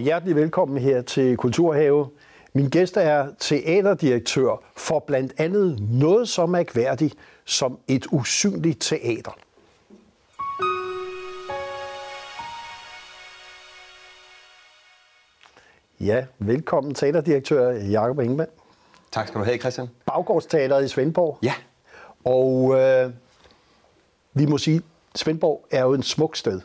hjertelig velkommen her til Kulturhave. Min gæst er teaterdirektør for blandt andet noget så mærkværdigt som et usynligt teater. Ja, velkommen teaterdirektør Jakob Ingemann. Tak skal du have, Christian. Baggårdsteateret i Svendborg. Ja. Og øh, vi må sige, Svendborg er jo en smuk sted.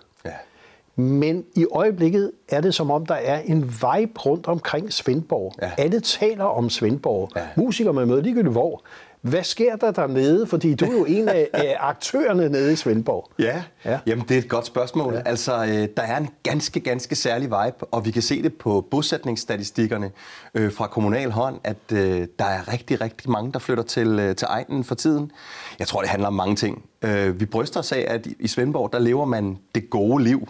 Men i øjeblikket er det som om, der er en vibe rundt omkring Svendborg. Ja. Alle taler om Svendborg. Ja. Musikere med møde ligegyldigt hvor. Hvad sker der dernede? Fordi du er jo en af, aktørerne nede i Svendborg. Ja. Ja. ja, jamen det er et godt spørgsmål. Ja. Altså, øh, der er en ganske, ganske særlig vibe, og vi kan se det på bosætningsstatistikkerne øh, fra kommunal hånd, at øh, der er rigtig, rigtig mange, der flytter til, øh, til egnen for tiden. Jeg tror, det handler om mange ting. Øh, vi bryster os af, at i- i Svendborg, der lever man det gode liv.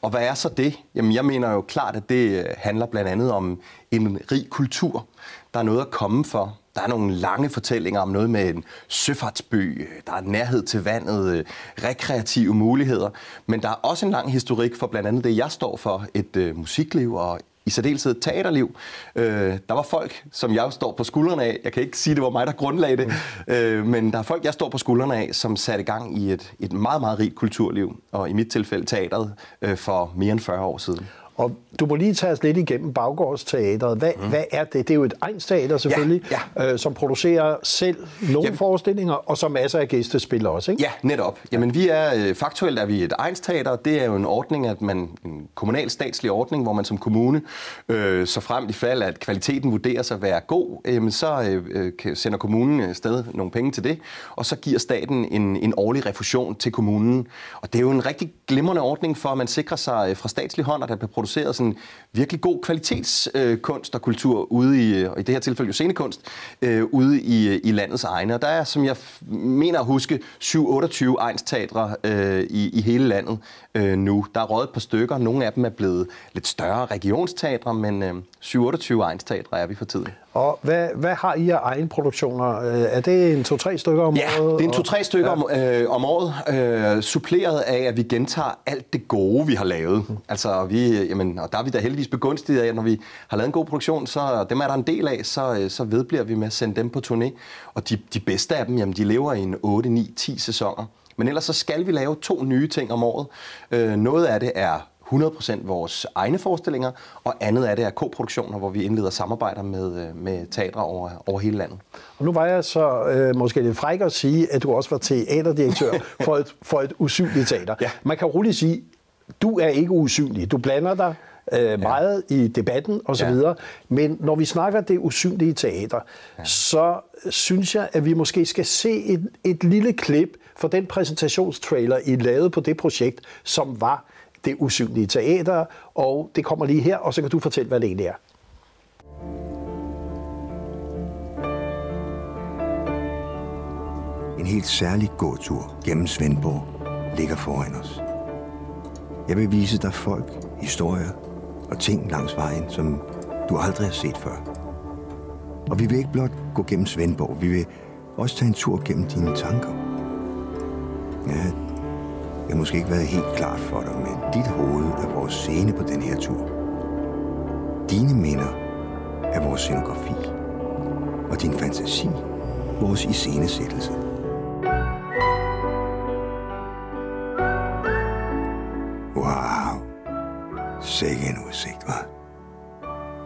Og hvad er så det? Jamen, jeg mener jo klart, at det øh, handler blandt andet om en rig kultur. Der er noget at komme for. Der er nogle lange fortællinger om noget med en søfartsby, der er nærhed til vandet, øh, rekreative muligheder. Men der er også en lang historik for blandt andet det, jeg står for, et øh, musikliv og i særdeleshed et teaterliv. Øh, der var folk, som jeg står på skuldrene af. Jeg kan ikke sige, det var mig, der grundlagde det. Øh, men der er folk, jeg står på skuldrene af, som satte gang i et, et meget, meget rigt kulturliv. Og i mit tilfælde teateret øh, for mere end 40 år siden. Og du må lige tage os lidt igennem Baggårdsteateret. Hvad, mm. hvad er det? Det er jo et egensteater selvfølgelig, Ja, Øh, som producerer selv nogle Jamen. forestillinger, og så masser af gæstespil også, ikke? Ja, netop. Jamen, vi er, øh, faktuelt er vi et egensteater. Det er jo en ordning, at man, en kommunal statslig ordning, hvor man som kommune, øh, så frem i fald, at kvaliteten vurderes at være god, øh, så øh, øh, sender kommunen øh, sted nogle penge til det, og så giver staten en, en årlig refusion til kommunen. Og det er jo en rigtig glimrende ordning for, at man sikrer sig fra statslig hånd, at der bliver produceret sådan virkelig god kvalitetskunst øh, og kultur ude i, og i det her tilfælde jo scenekunst, øh, ude i, i landets egne. Og der er, som jeg mener at huske, 7-28 egensteatre øh, i, i hele landet øh, nu. Der er røget et par stykker. Nogle af dem er blevet lidt større regionsteatre, men øh, 7-28 egensteatre er vi for tiden. Og hvad, hvad har I af egen produktioner? Øh, Er det en to-tre stykker om Ja, året? det er en to-tre stykker om, øh, om året, øh, suppleret af, at vi gentager alt det gode, vi har lavet. Altså, vi, jamen, og der er vi da heldigvis begunstiget af, at når vi har lavet en god produktion, så dem er der en del af, så, øh, så vedbliver vi med at sende dem på turné. Og de, de bedste af dem, jamen, de lever i en 8, 9, 10 sæsoner. Men ellers så skal vi lave to nye ting om året. Øh, noget af det er 100% vores egne forestillinger, og andet af det er koproduktioner, hvor vi indleder samarbejder med, øh, med teatre over, over hele landet. Og nu var jeg så øh, måske lidt fræk at sige, at du også var teaterdirektør for et, for et usynligt teater. Ja. Man kan roligt sige, du er ikke usynlig. Du blander dig øh, meget i debatten osv. Ja. Men når vi snakker det usynlige teater, ja. så synes jeg, at vi måske skal se et, et lille klip for den præsentationstrailer, I lavede på det projekt, som var det usynlige teater. Og det kommer lige her, og så kan du fortælle, hvad det egentlig er. En helt særlig gåtur gennem Svendborg ligger foran os. Jeg vil vise dig folk, historier og ting langs vejen, som du aldrig har set før. Og vi vil ikke blot gå gennem Svendborg, vi vil også tage en tur gennem dine tanker. Ja, det har måske ikke været helt klart for dig, men dit hoved er vores scene på den her tur. Dine minder er vores scenografi, og din fantasi vores iscenesættelse. Sikke en udsigt, hva'?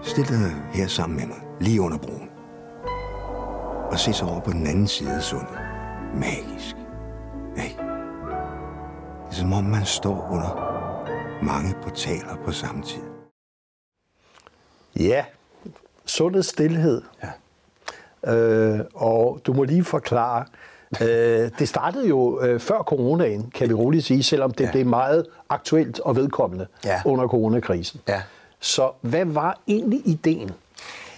Stil dig her sammen med mig, lige under broen. Og se så over på den anden side af sundet. Magisk. Hey. Det er som om, man står under mange portaler på samme tid. Ja, sundhed stillhed. Ja. Øh, og du må lige forklare, øh, det startede jo øh, før coronaen, kan vi roligt sige, selvom det Ja. blev meget aktuelt og vedkommende Ja. under coronakrisen. Ja. Så hvad var egentlig ideen?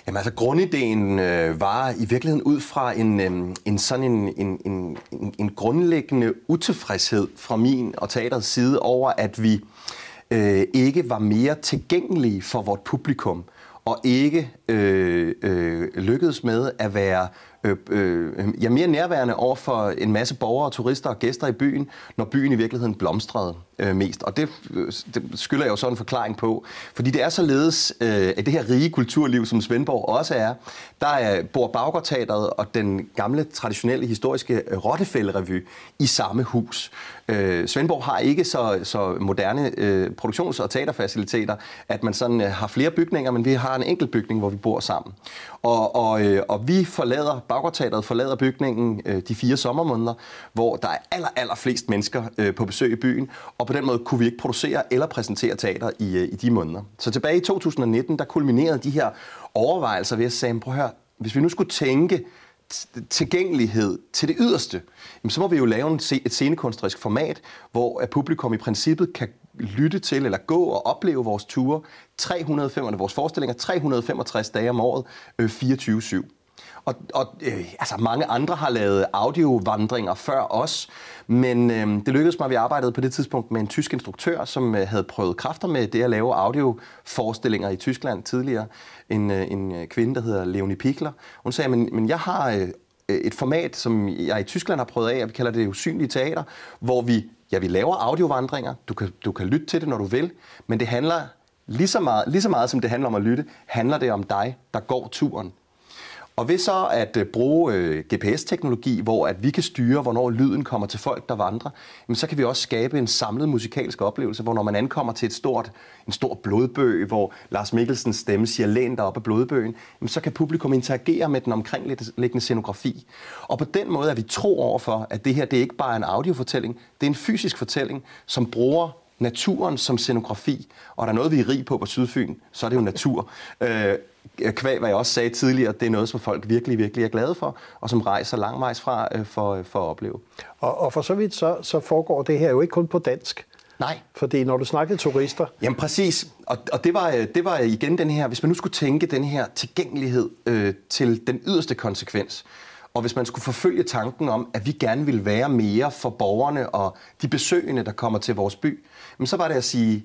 Jamen altså, grundideen øh, var i virkeligheden ud fra en, øh, en sådan en, en, en, en, en grundlæggende utilfredshed fra min og teaterets side over, at vi øh, ikke var mere tilgængelige for vort publikum, og ikke øh, øh, lykkedes med at være øh, øh, ja, mere nærværende over for en masse borgere, turister og gæster i byen, når byen i virkeligheden blomstrede øh, mest. Og det, øh, det skylder jeg jo sådan en forklaring på. Fordi det er således, øh, at det her rige kulturliv, som Svendborg også er, der er, bor Baggårdteateret og den gamle, traditionelle, historiske øh, Rottefælderevy Rottefælde-revy i samme hus. Øh, Svendborg har ikke så, så moderne øh, produktions- og teaterfaciliteter, at man sådan øh, har flere bygninger, men vi har en enkelt bygning, hvor vi bor sammen. Og, og, øh, og vi forlader, Baggårdteateret forlader bygningen øh, de fire sommermåneder, hvor der er aller, aller flest mennesker øh, på besøg i byen, og på den måde kunne vi ikke producere eller præsentere teater i, øh, i de måneder. Så tilbage i 2019, der kulminerede de her overvejelser ved at sige, prøv at høre, hvis vi nu skulle tænke tilgængelighed til det yderste, så må vi jo lave et scenekunstnerisk format, hvor publikum i princippet kan lytte til eller gå og opleve vores ture 305, vores forestillinger 365 dage om året, øh, 24-7. Og, og øh, altså mange andre har lavet audiovandringer før os, men øh, det lykkedes mig, at vi arbejdede på det tidspunkt med en tysk instruktør, som øh, havde prøvet kræfter med det at lave audioforestillinger i Tyskland tidligere. En, øh, en øh, kvinde, der hedder Leonie Pikler. Hun sagde, men, men jeg har øh, Øh, et format, som jeg i Tyskland har prøvet af, og vi kalder det usynlige teater, hvor vi, ja, vi laver audiovandringer. Du kan, du kan lytte til det, når du vil, men det handler lige så, meget, lige så meget, som det handler om at lytte, handler det om dig, der går turen. Og ved så at øh, bruge øh, GPS-teknologi, hvor at vi kan styre, hvornår lyden kommer til folk, der vandrer, jamen, så kan vi også skabe en samlet musikalsk oplevelse, hvor når man ankommer til et stort, en stor blodbøg, hvor Lars Mikkelsens stemme siger, læn dig op af blodbøgen, jamen, så kan publikum interagere med den omkringliggende scenografi. Og på den måde er vi tro over for, at det her det er ikke bare en audiofortælling, det er en fysisk fortælling, som bruger naturen som scenografi, og der er noget, vi er rig på på Sydfyn, så er det jo natur. Øh, kvæg, hvad jeg også sagde tidligere, det er noget, som folk virkelig, virkelig er glade for, og som rejser langvejs fra øh, for, for at opleve. Og, og for så vidt så, så foregår det her jo ikke kun på dansk. Nej. Fordi når du snakker turister... Jamen præcis, og, og det, var, øh, det var igen den her, hvis man nu skulle tænke den her tilgængelighed øh, til den yderste konsekvens, og hvis man skulle forfølge tanken om, at vi gerne vil være mere for borgerne og de besøgende, der kommer til vores by, så var det at sige,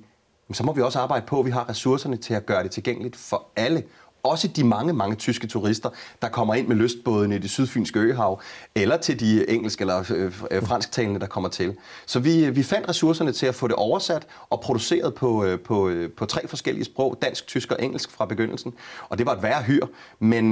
så må vi også arbejde på, at vi har ressourcerne til at gøre det tilgængeligt for alle, også de mange, mange tyske turister, der kommer ind med lystbådene i det sydfynske øhav, eller til de engelske eller øh, øh, fransktalende, der kommer til. Så vi, øh, vi fandt ressourcerne til at få det oversat og produceret på, øh, på, øh, på tre forskellige sprog, dansk, tysk og engelsk fra begyndelsen. Og det var et værre hyr, men,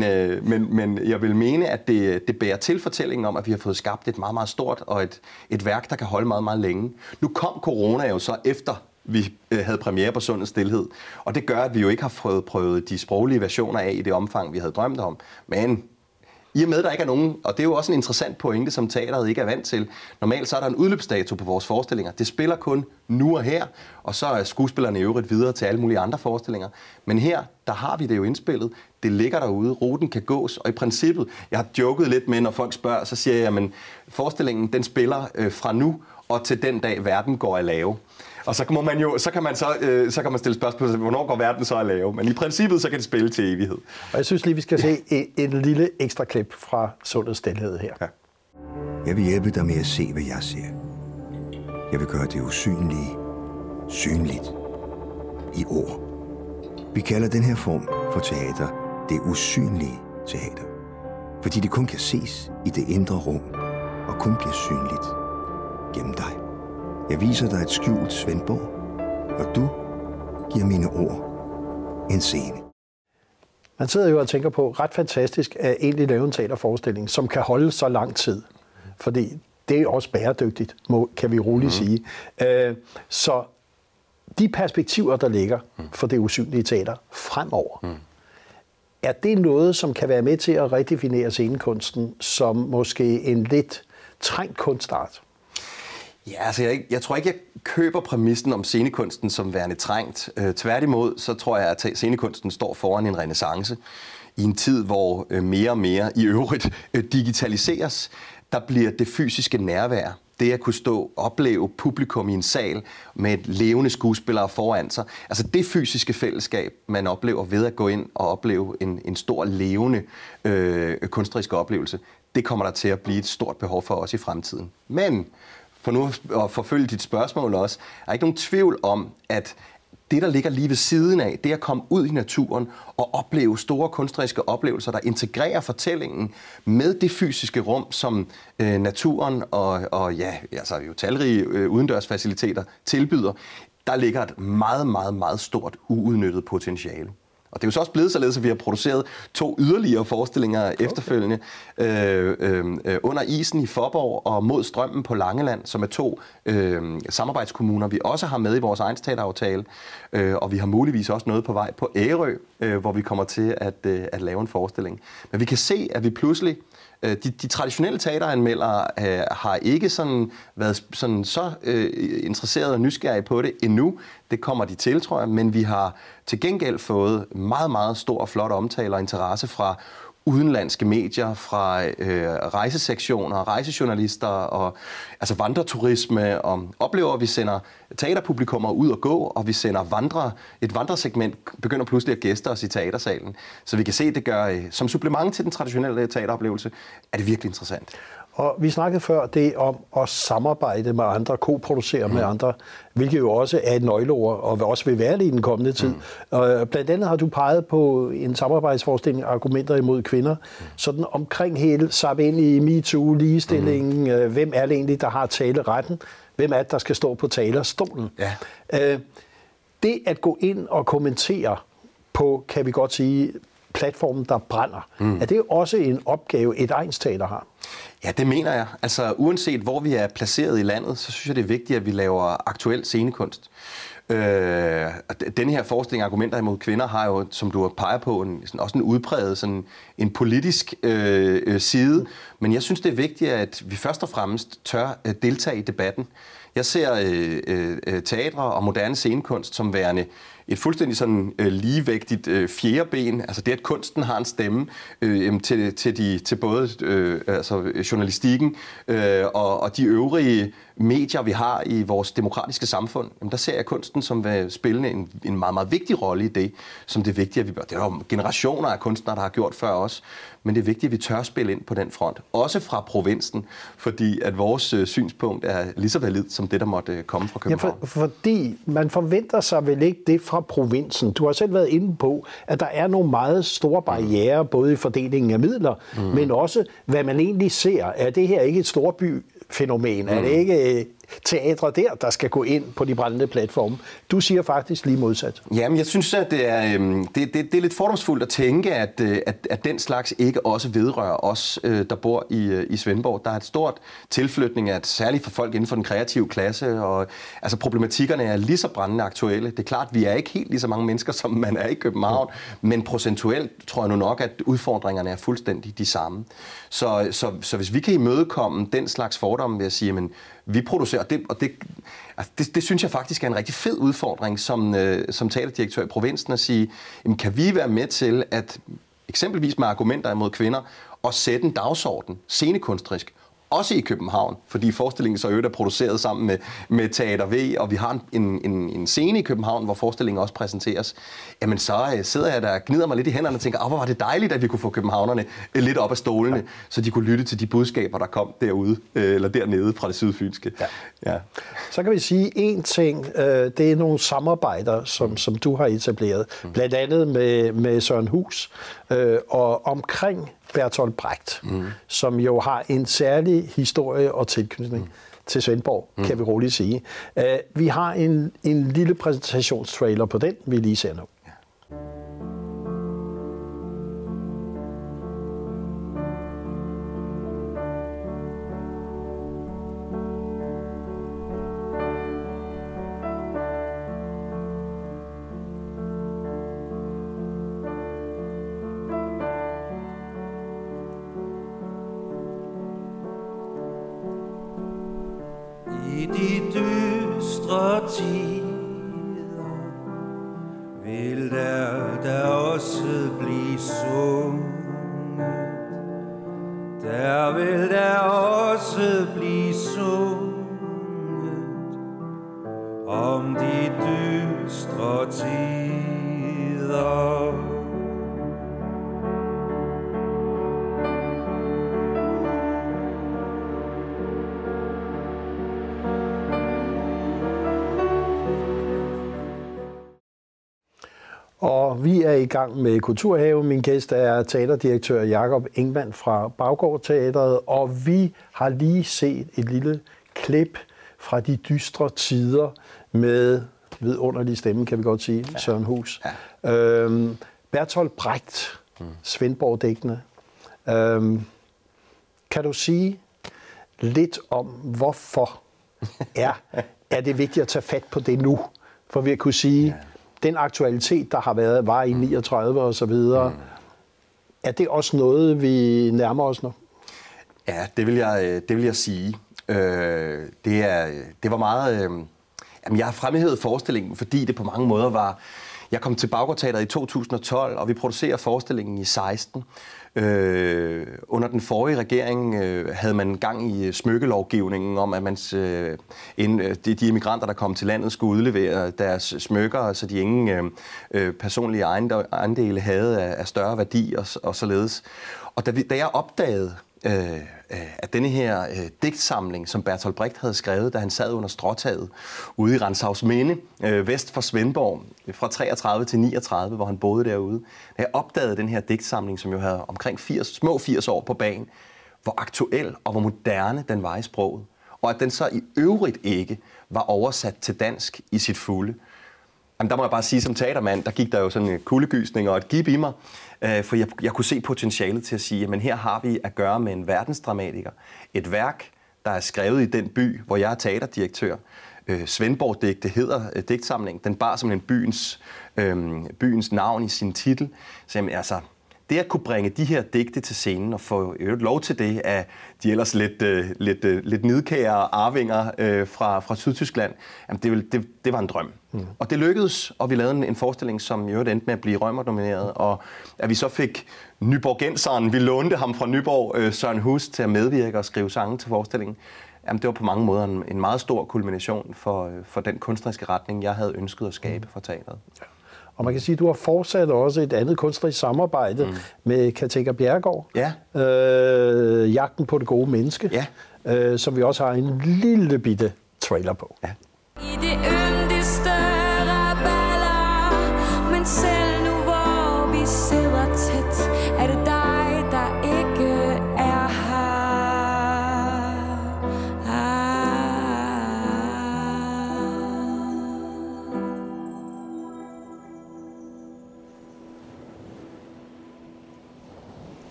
men, men jeg vil mene, at det, det bærer til fortællingen om, at vi har fået skabt et meget, meget stort og et, et værk, der kan holde meget, meget længe. Nu kom corona jo så efter vi øh, havde premiere på Sundets Stilhed. Og det gør, at vi jo ikke har fået prøvet de sproglige versioner af i det omfang, vi havde drømt om. Men i og med, at der ikke er nogen, og det er jo også en interessant pointe, som teateret ikke er vant til. Normalt så er der en udløbsdato på vores forestillinger. Det spiller kun nu og her, og så er skuespillerne i øvrigt videre til alle mulige andre forestillinger. Men her, der har vi det jo indspillet. Det ligger derude. Ruten kan gås, og i princippet, jeg har joket lidt med, når folk spørger, så siger jeg, at forestillingen den spiller øh, fra nu og til den dag, verden går i lave. Og så må man jo, så kan man så, øh, så kan man stille spørgsmål, hvornår går verden så at lave? Men i princippet, så kan det spille til evighed. Og jeg synes lige, vi skal se et, et lille ekstra klip fra Sundets Stilhed her. Ja. Jeg vil hjælpe dig med at se, hvad jeg ser. Jeg vil gøre det usynlige synligt i ord. Vi kalder den her form for teater det usynlige teater, fordi det kun kan ses i det indre rum og kun bliver synligt gennem dig. Jeg viser dig et skjult Svendborg, og du giver mine ord en scene. Man sidder jo og tænker på, ret fantastisk at egentlig lave en teaterforestilling, som kan holde så lang tid. Fordi det er også bæredygtigt, må, kan vi roligt mm. sige. Uh, så de perspektiver, der ligger for det usynlige teater fremover, mm. er det noget, som kan være med til at redefinere scenekunsten som måske en lidt trængt kunstart? Ja, altså jeg, jeg tror ikke, jeg køber præmissen om scenekunsten som værende trængt. Øh, tværtimod, så tror jeg, at scenekunsten står foran en renaissance i en tid, hvor øh, mere og mere i øvrigt øh, digitaliseres. Der bliver det fysiske nærvær, det at kunne stå og opleve publikum i en sal med et levende skuespillere foran sig. Altså det fysiske fællesskab, man oplever ved at gå ind og opleve en, en stor levende øh, kunstnerisk oplevelse, det kommer der til at blive et stort behov for os i fremtiden. Men for nu at forfølge dit spørgsmål også, er ikke nogen tvivl om, at det, der ligger lige ved siden af, det er at komme ud i naturen og opleve store kunstneriske oplevelser, der integrerer fortællingen med det fysiske rum, som øh, naturen og, og ja, altså jo talrige øh, udendørsfaciliteter tilbyder. Der ligger et meget, meget, meget stort uudnyttet potentiale. Og det er jo så også blevet således, at vi har produceret to yderligere forestillinger okay. efterfølgende. Øh, øh, øh, under isen i Forborg og mod strømmen på Langeland, som er to øh, samarbejdskommuner, vi også har med i vores egen stateraftale. Øh, og vi har muligvis også noget på vej på Ærø, øh, hvor vi kommer til at, øh, at lave en forestilling. Men vi kan se, at vi pludselig Øh, de, de traditionelle teateranmeldere øh, har ikke sådan været sådan så øh, interesseret og nysgerrige på det endnu. Det kommer de til, tror jeg, men vi har til gengæld fået meget, meget stor og flot omtale og interesse fra udenlandske medier, fra øh, rejsesektioner, rejsejournalister og altså vandreturisme. Og oplever, at vi sender teaterpublikummer ud og gå, og vi sender vandre, et vandresegment begynder pludselig at gæste os i teatersalen. Så vi kan se, at det gør, øh, som supplement til den traditionelle teateroplevelse, er det virkelig interessant. Og vi snakkede før det om at samarbejde med andre, koproducere mm. med andre, hvilket jo også er et nøgleord, og også vil være det i den kommende tid. Mm. Og blandt andet har du peget på en samarbejdsforestilling, argumenter imod kvinder, mm. sådan omkring hele, sap ind i MeToo, ligestillingen, mm. Øh, hvem er det egentlig, der har taleretten, hvem er det, der skal stå på talerstolen. Ja. Øh, det at gå ind og kommentere på, kan vi godt sige, platformen, der brænder. Mm. Er det også en opgave, et egensteater har? Ja, det mener jeg. Altså uanset hvor vi er placeret i landet, så synes jeg, det er vigtigt, at vi laver aktuel scenekunst. Øh, den her forestilling, argumenter imod kvinder, har jo, som du peger på, en, sådan, også en udpræget sådan, en politisk øh, øh, side. Men jeg synes, det er vigtigt, at vi først og fremmest tør øh, deltage i debatten. Jeg ser øh, øh, teatre og moderne scenekunst som værende et fuldstændig sådan øh, ligevægtigt øh, fjerde ben. Altså det, at kunsten har en stemme øh, til, til, de, til både øh, altså journalistikken øh, og, og de øvrige medier, vi har i vores demokratiske samfund, jamen der ser jeg kunsten som vil spille en, en meget, meget vigtig rolle i det, som det er vigtigt, at vi Det er jo generationer af kunstnere, der har gjort før os, men det er vigtigt, at vi tør spille ind på den front. Også fra provinsen, fordi at vores øh, synspunkt er lige så valid som det, der måtte øh, komme fra København. Ja, for, fordi man forventer sig vel ikke det fra provinsen. Du har selv været inde på, at der er nogle meget store barriere, mm. både i fordelingen af midler, mm. men også, hvad man egentlig ser. Er det her ikke et storby fænomen? Mm. Er det ikke øh, teatre der, der skal gå ind på de brændende platforme. Du siger faktisk lige modsat. Jamen, jeg synes, at det er, øhm, det, det, det er lidt fordomsfuldt at tænke, at, øh, at, at den slags ikke også vedrører os, øh, der bor i, øh, i Svendborg. Der er et stort tilflytning, at særligt for folk inden for den kreative klasse, og altså problematikkerne er lige så brændende aktuelle. Det er klart, vi er ikke helt lige så mange mennesker, som man er i København, men procentuelt tror jeg nu nok, at udfordringerne er fuldstændig de samme. Så, så, så hvis vi kan imødekomme den slags fordomme ved at sige, men vi producerer, og det, og det, altså det, det synes jeg faktisk er en rigtig fed udfordring som, øh, som teaterdirektør i provinsen at sige, jamen, kan vi være med til at eksempelvis med argumenter imod kvinder, og sætte en dagsorden scenekunstrisk, også i København, fordi forestillingen så øvrigt er produceret sammen med, med Teater V, og vi har en, en, en scene i København, hvor forestillingen også præsenteres, jamen så uh, sidder jeg der og gnider mig lidt i hænderne og tænker, åh, hvor var det dejligt, at vi kunne få københavnerne uh, lidt op af stolene, ja. så de kunne lytte til de budskaber, der kom derude, uh, eller dernede fra det sydfynske. Ja. Ja. Så kan vi sige en ting, uh, det er nogle samarbejder, som, som du har etableret, mm. blandt andet med, med Søren Hus, uh, og omkring Bertolt Brecht, mm. som jo har en særlig historie og tilknytning mm. til Svendborg, mm. kan vi roligt sige. Uh, vi har en, en lille præsentationstrailer på den, vi lige ser der vil der også blive sunget om de dystre tider. I gang med Kulturhave. Min gæst er teaterdirektør Jakob Ingman fra Baggård Teatret, og vi har lige set et lille klip fra de dystre tider med vidunderlig stemme, kan vi godt sige, ja. Søren Hus. Ja. Øhm, Bertolt Brecht, mm. Svendborg-dækkende. Øhm, kan du sige lidt om, hvorfor er, er det vigtigt at tage fat på det nu? For vi kunne sige, ja den aktualitet, der har været, var i 39 og så videre, mm. er det også noget, vi nærmer os nu? Ja, det vil jeg, øh, det vil jeg sige. Øh, det, er, det var meget... Øh, jamen, jeg har fremhævet forestillingen, fordi det på mange måder var... Jeg kom til Baggårdteateret i 2012, og vi producerer forestillingen i 16. Øh, under den forrige regering øh, havde man gang i øh, smykkelovgivningen om, at man, øh, ind, øh, de, de immigranter, der kom til landet, skulle udlevere deres smykker, så de ingen øh, øh personlige ejendele havde af, af større værdi og, og således. Og da, vi, da jeg opdagede, øh, Øh, af at denne her øh, digtsamling, som Bertolt Brecht havde skrevet, da han sad under stråtaget ude i Renshavs Minde, øh, vest for Svendborg, fra 33 til 39, hvor han boede derude. Da jeg opdagede den her digtsamling, som jo havde omkring 80, små 80 år på banen, hvor aktuel og hvor moderne den var i sproget, og at den så i øvrigt ikke var oversat til dansk i sit fulde. Jamen, der må jeg bare sige, som teatermand, der gik der jo sådan øh, en kuldegysning og et gib i mig, øh, for jeg, jeg kunne se potentialet til at sige, at her har vi at gøre med en verdensdramatiker. Et værk, der er skrevet i den by, hvor jeg er teaterdirektør. Øh, Svendborg-digte hedder øh, digtsamling. Den bar som en byens, øh, byens navn i sin titel. Så jamen, altså, det at kunne bringe de her digte til scenen og få lov til det af de ellers lidt, øh, lidt, øh, lidt nidkære arvinger øh, fra, fra Sydtyskland, jamen det, det, det var en drøm. Mm. Og det lykkedes, og vi lavede en, en forestilling, som jo endte med at blive Rømer-nomineret, og at vi så fik Nyborgenseren, vi lånte ham fra Nyborg, uh, Søren Hus, til at medvirke og skrive sange til forestillingen. Jamen, det var på mange måder en, en meget stor kulmination for, for den kunstneriske retning, jeg havde ønsket at skabe for teateret. Ja. Og man kan sige, at du har fortsat også et andet kunstnerisk samarbejde mm. med Katinka Bjergård. Ja. Øh, Jagten på det gode menneske. Ja. Øh, som vi også har en lille bitte trailer på. Ja. I det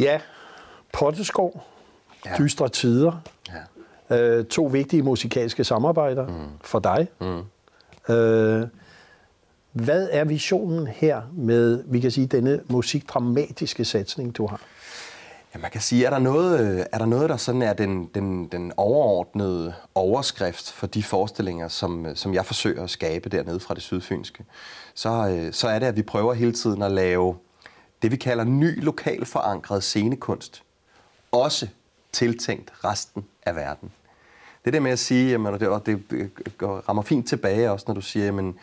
Ja, Potteskov, ja. Dystre Tider. Ja. Øh, to vigtige musikalske samarbejder mm. for dig. Mm. Øh, hvad er visionen her med, vi kan sige, denne musikdramatiske satsning, du har? Ja, man kan sige, er der noget, er der, noget der sådan er den, den, den overordnede overskrift for de forestillinger, som, som jeg forsøger at skabe dernede fra det sydfynske, så, øh, så er det, at vi prøver hele tiden at lave det, vi kalder ny lokal forankret scenekunst, også tiltænkt resten af verden. Det der med at sige, jamen, og det, og det øh, rammer fint tilbage også, når du siger, jamen,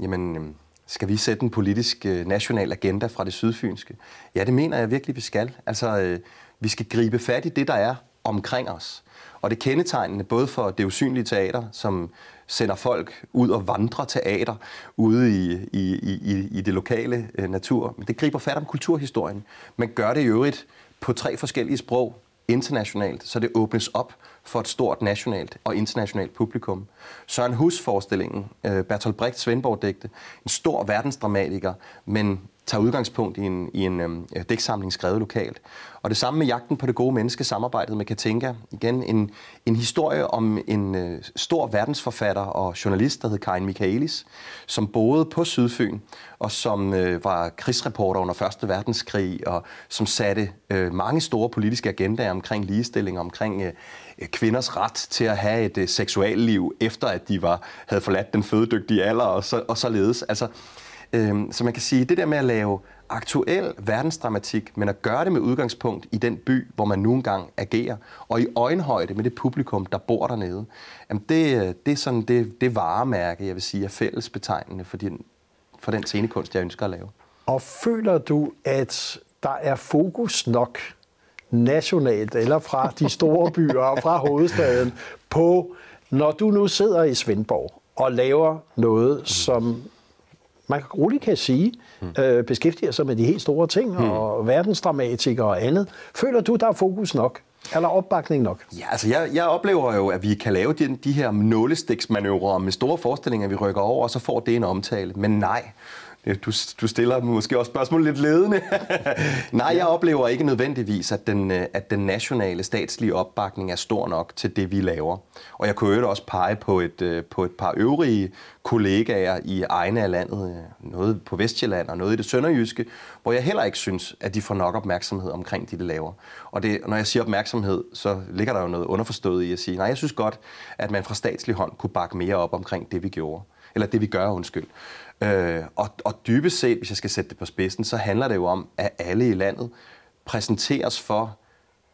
jamen øh, skal vi sætte en politisk øh, national agenda fra det sydfynske? Ja, det mener jeg virkelig, vi skal. Altså, vi skal gribe fat i det, der er omkring os. Og det kendetegnende både for det usynlige teater, som sender folk ud og vandrer teater ude i, i, i, i det lokale øh, natur. Men det griber fat om kulturhistorien. Man gør det i øvrigt på tre forskellige sprog internationalt, så det åbnes op for et stort nationalt og internationalt publikum. Søren Hus-forestillingen, øh, Bertolt Brecht Svendborg-digte, en stor verdensdramatiker, men tager udgangspunkt i en, i en øhm, øh, dæksamling skrevet lokalt. Og det samme med Jagten på det gode menneske, samarbejdet med Katinka. Igen en, en historie om en øh, stor verdensforfatter og journalist, der hed Karin Michaelis, som boede på Sydfyn, og som øh, var krigsreporter under 1. verdenskrig, og som satte øh, mange store politiske agendaer omkring ligestilling, omkring øh, kvinders ret til at have et øh, seksualliv, efter at de var havde forladt den fødedygtige alder, og, så, og således. Altså, øh, så man kan sige, det der med at lave aktuel verdensdramatik, men at gøre det med udgangspunkt i den by, hvor man nu engang agerer, og i øjenhøjde med det publikum, der bor dernede, jamen det, øh, det er sådan det, det varemærke, jeg vil sige, er fællesbetegnende for, den, for den scenekunst, jeg ønsker at lave. Og føler du, at der er fokus nok nationalt eller fra de store byer og fra hovedstaden på Når du nu sidder i Svendborg og laver noget, mm. som man roligt kan sige, mm. øh, beskæftiger sig med de helt store ting, mm. og verdensdramatikere og andet. Føler du, der er fokus nok? Eller opbakning nok? Ja, altså jeg, jeg oplever jo, at vi kan lave de, de her nålestiksmanøvrer med store forestillinger, vi rykker over, og så får det en omtale. Men nej, du, du stiller måske også spørgsmål lidt ledende. Nej, jeg oplever ikke nødvendigvis, at den, øh, at den nationale statslige opbakning er stor nok til det, vi laver. Og jeg kunne jo også pege på et, øh, på et par øvrige kollegaer i egne af landet, øh, noget på Vestjylland og noget i det sønderjyske, hvor jeg heller ikke synes, at de får nok opmærksomhed omkring det, de laver. Og det, når jeg siger opmærksomhed, så ligger der jo noget underforstået i at sige, nej, jeg synes godt, at man fra statslig hånd kunne bakke mere op omkring det, vi gjorde. Eller det, vi gør, undskyld. Øh, og, og dybest set, hvis jeg skal sætte det på spidsen, så handler det jo om, at alle i landet præsenteres for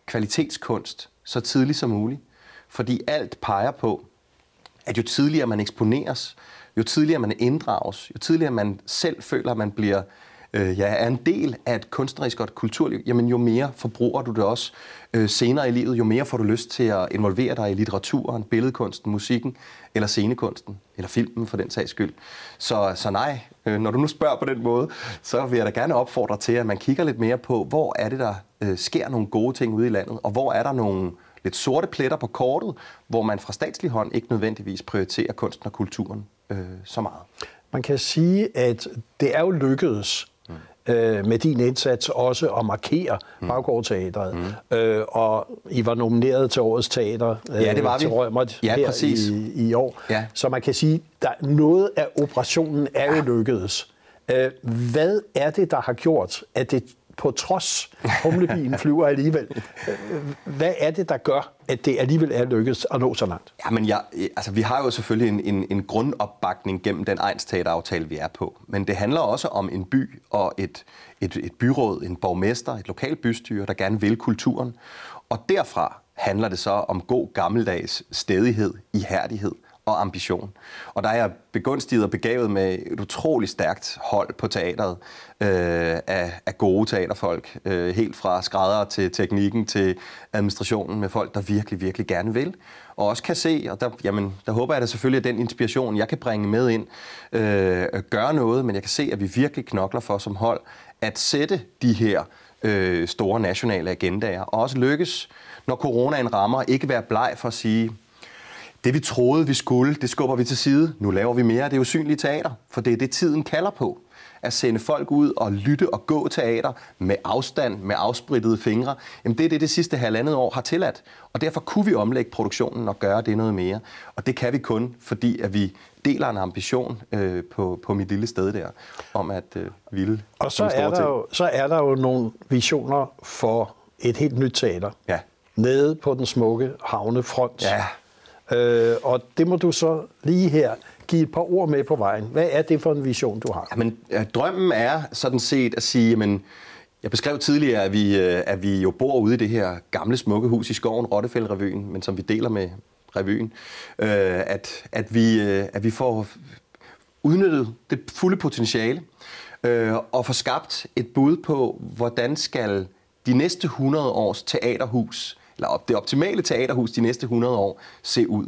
kvalitetskunst så tidligt som muligt. Fordi alt peger på, at jo tidligere man eksponeres, jo tidligere man inddrages, jo tidligere man selv føler, at man bliver øh, ja, er en del af et kunstnerisk og et kulturliv, jamen jo mere forbruger du det også øh, senere i livet, jo mere får du lyst til at involvere dig i litteraturen, billedkunsten, musikken eller scenekunsten, eller filmen for den sags skyld. Så, så nej, øh, når du nu spørger på den måde, så vil jeg da gerne opfordre til, at man kigger lidt mere på, hvor er det, der øh, sker nogle gode ting ude i landet, og hvor er der nogle lidt sorte pletter på kortet, hvor man fra statslig hånd ikke nødvendigvis prioriterer kunsten og kulturen øh, så meget. Man kan sige, at det er jo lykkedes øh, med din indsats også at markere mm. Baggårdteateret. Mm. Øh, og I var nomineret til årets teater øh, ja, det var til Rømert ja, her præcis. i, i år. Ja. Så man kan sige, at noget af operationen er jo lykkedes. Øh, hvad er det, der har gjort, at det på trods humlebien flyver alligevel. Hvad er det, der gør, at det alligevel er lykkedes at nå så langt? Ja, men jeg, altså, vi har jo selvfølgelig en, en, en grundopbakning gennem den egenstateraftale, vi er på. Men det handler også om en by og et, et, et byråd, en borgmester, et lokalt bystyre, der gerne vil kulturen. Og derfra handler det så om god gammeldags stedighed, ihærdighed og ambition. Og der er jeg begunstiget og begavet med et utroligt stærkt hold på teateret øh, af, af gode teaterfolk. Øh, helt fra skrædder til teknikken til administrationen med folk, der virkelig, virkelig gerne vil. Og også kan se, og der, jamen, der håber jeg da selvfølgelig, at den inspiration, jeg kan bringe med ind, øh, gør noget, men jeg kan se, at vi virkelig knokler for som hold at sætte de her øh, store nationale agendaer, og også lykkes, når coronaen rammer, ikke være bleg for at sige, det vi troede, vi skulle, det skubber vi til side. Nu laver vi mere af det usynlige teater, for det er det, tiden kalder på. At sende folk ud og lytte og gå teater med afstand, med afsprittede fingre, jamen det er det, det sidste halvandet år har tilladt. Og derfor kunne vi omlægge produktionen og gøre det noget mere. Og det kan vi kun, fordi at vi deler en ambition øh, på, på mit lille sted der, om at øh, ville Og så er, der jo, så er der jo nogle visioner for et helt nyt teater. Ja. Nede på den smukke havnefront. Ja Øh, og det må du så lige her give et par ord med på vejen. Hvad er det for en vision, du har? Jamen, drømmen er sådan set at sige, men jeg beskrev tidligere, at vi, øh, at vi jo bor ude i det her gamle smukke hus i skoven, Rottefældrevyen, men som vi deler med revyen, øh, at, at, vi, øh, at vi får udnyttet det fulde potentiale øh, og får skabt et bud på, hvordan skal de næste 100 års teaterhus eller det optimale teaterhus de næste 100 år se ud.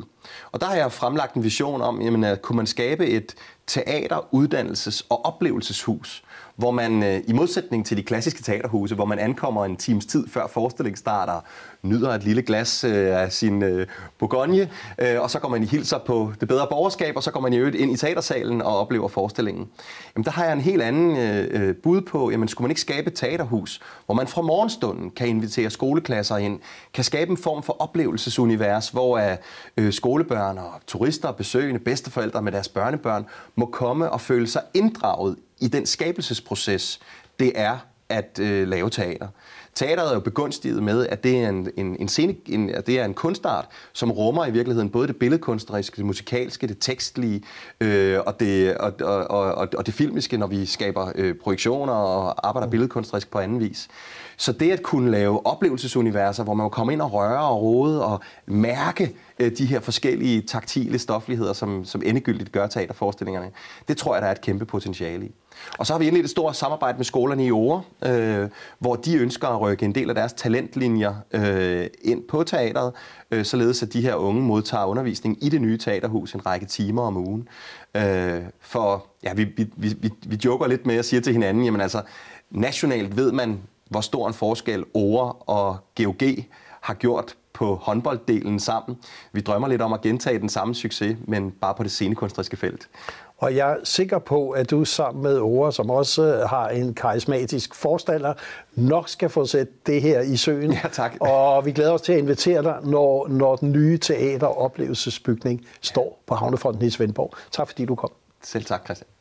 Og der har jeg fremlagt en vision om, jamen, at kunne man skabe et teater, uddannelses- og oplevelseshus, hvor man øh, i modsætning til de klassiske teaterhuse, hvor man ankommer en times tid før forestillingen starter, nyder et lille glas øh, af sin øh, Bourgogne, og så går man i hilser på det bedre borgerskab, og så går man i øvrigt ind i teatersalen og oplever forestillingen. Jamen, der har jeg en helt anden bud på, jamen skulle man ikke skabe et teaterhus, hvor man fra morgenstunden kan invitere skoleklasser ind, kan skabe en form for oplevelsesunivers, hvor skolebørn og turister og besøgende bedsteforældre med deres børnebørn må komme og føle sig inddraget i den skabelsesproces, det er at øh, lave teater. Teateret er jo begunstiget med, at det er en, en, en, scene, en, at det er en kunstart, som rummer i virkeligheden både det billedkunstneriske, det musikalske, det tekstlige øh, og, det, og, og, og, og det filmiske, når vi skaber øh, projektioner og arbejder mm. billedkunstnerisk på anden vis. Så det at kunne lave oplevelsesuniverser, hvor man kan komme ind og røre og rode og mærke Øh, de her forskellige taktile stofligheder, som, som endegyldigt gør teaterforestillingerne, det tror jeg, der er et kæmpe potentiale i. Og så har vi indledt et stort samarbejde med skolerne i Ore, øh, hvor de ønsker at rykke en del af deres talentlinjer øh, ind på teateret, øh, således at de her unge modtager undervisning i det nye teaterhus en række timer om ugen. Øh, for ja, vi, vi, vi, vi joker lidt med at sige til hinanden, jamen altså, nationalt ved man, hvor stor en forskel Ore og GOG har gjort på håndbolddelen sammen. Vi drømmer lidt om at gentage den samme succes, men bare på det scenekunstneriske felt. Og jeg er sikker på, at du sammen med Ora, som også har en karismatisk forstander, nok skal få sat det her i søen. Ja, tak. Og vi glæder os til at invitere dig, når, når den nye teateroplevelsesbygning står på Havnefronten i Svendborg. Tak fordi du kom. Selv tak, Christian.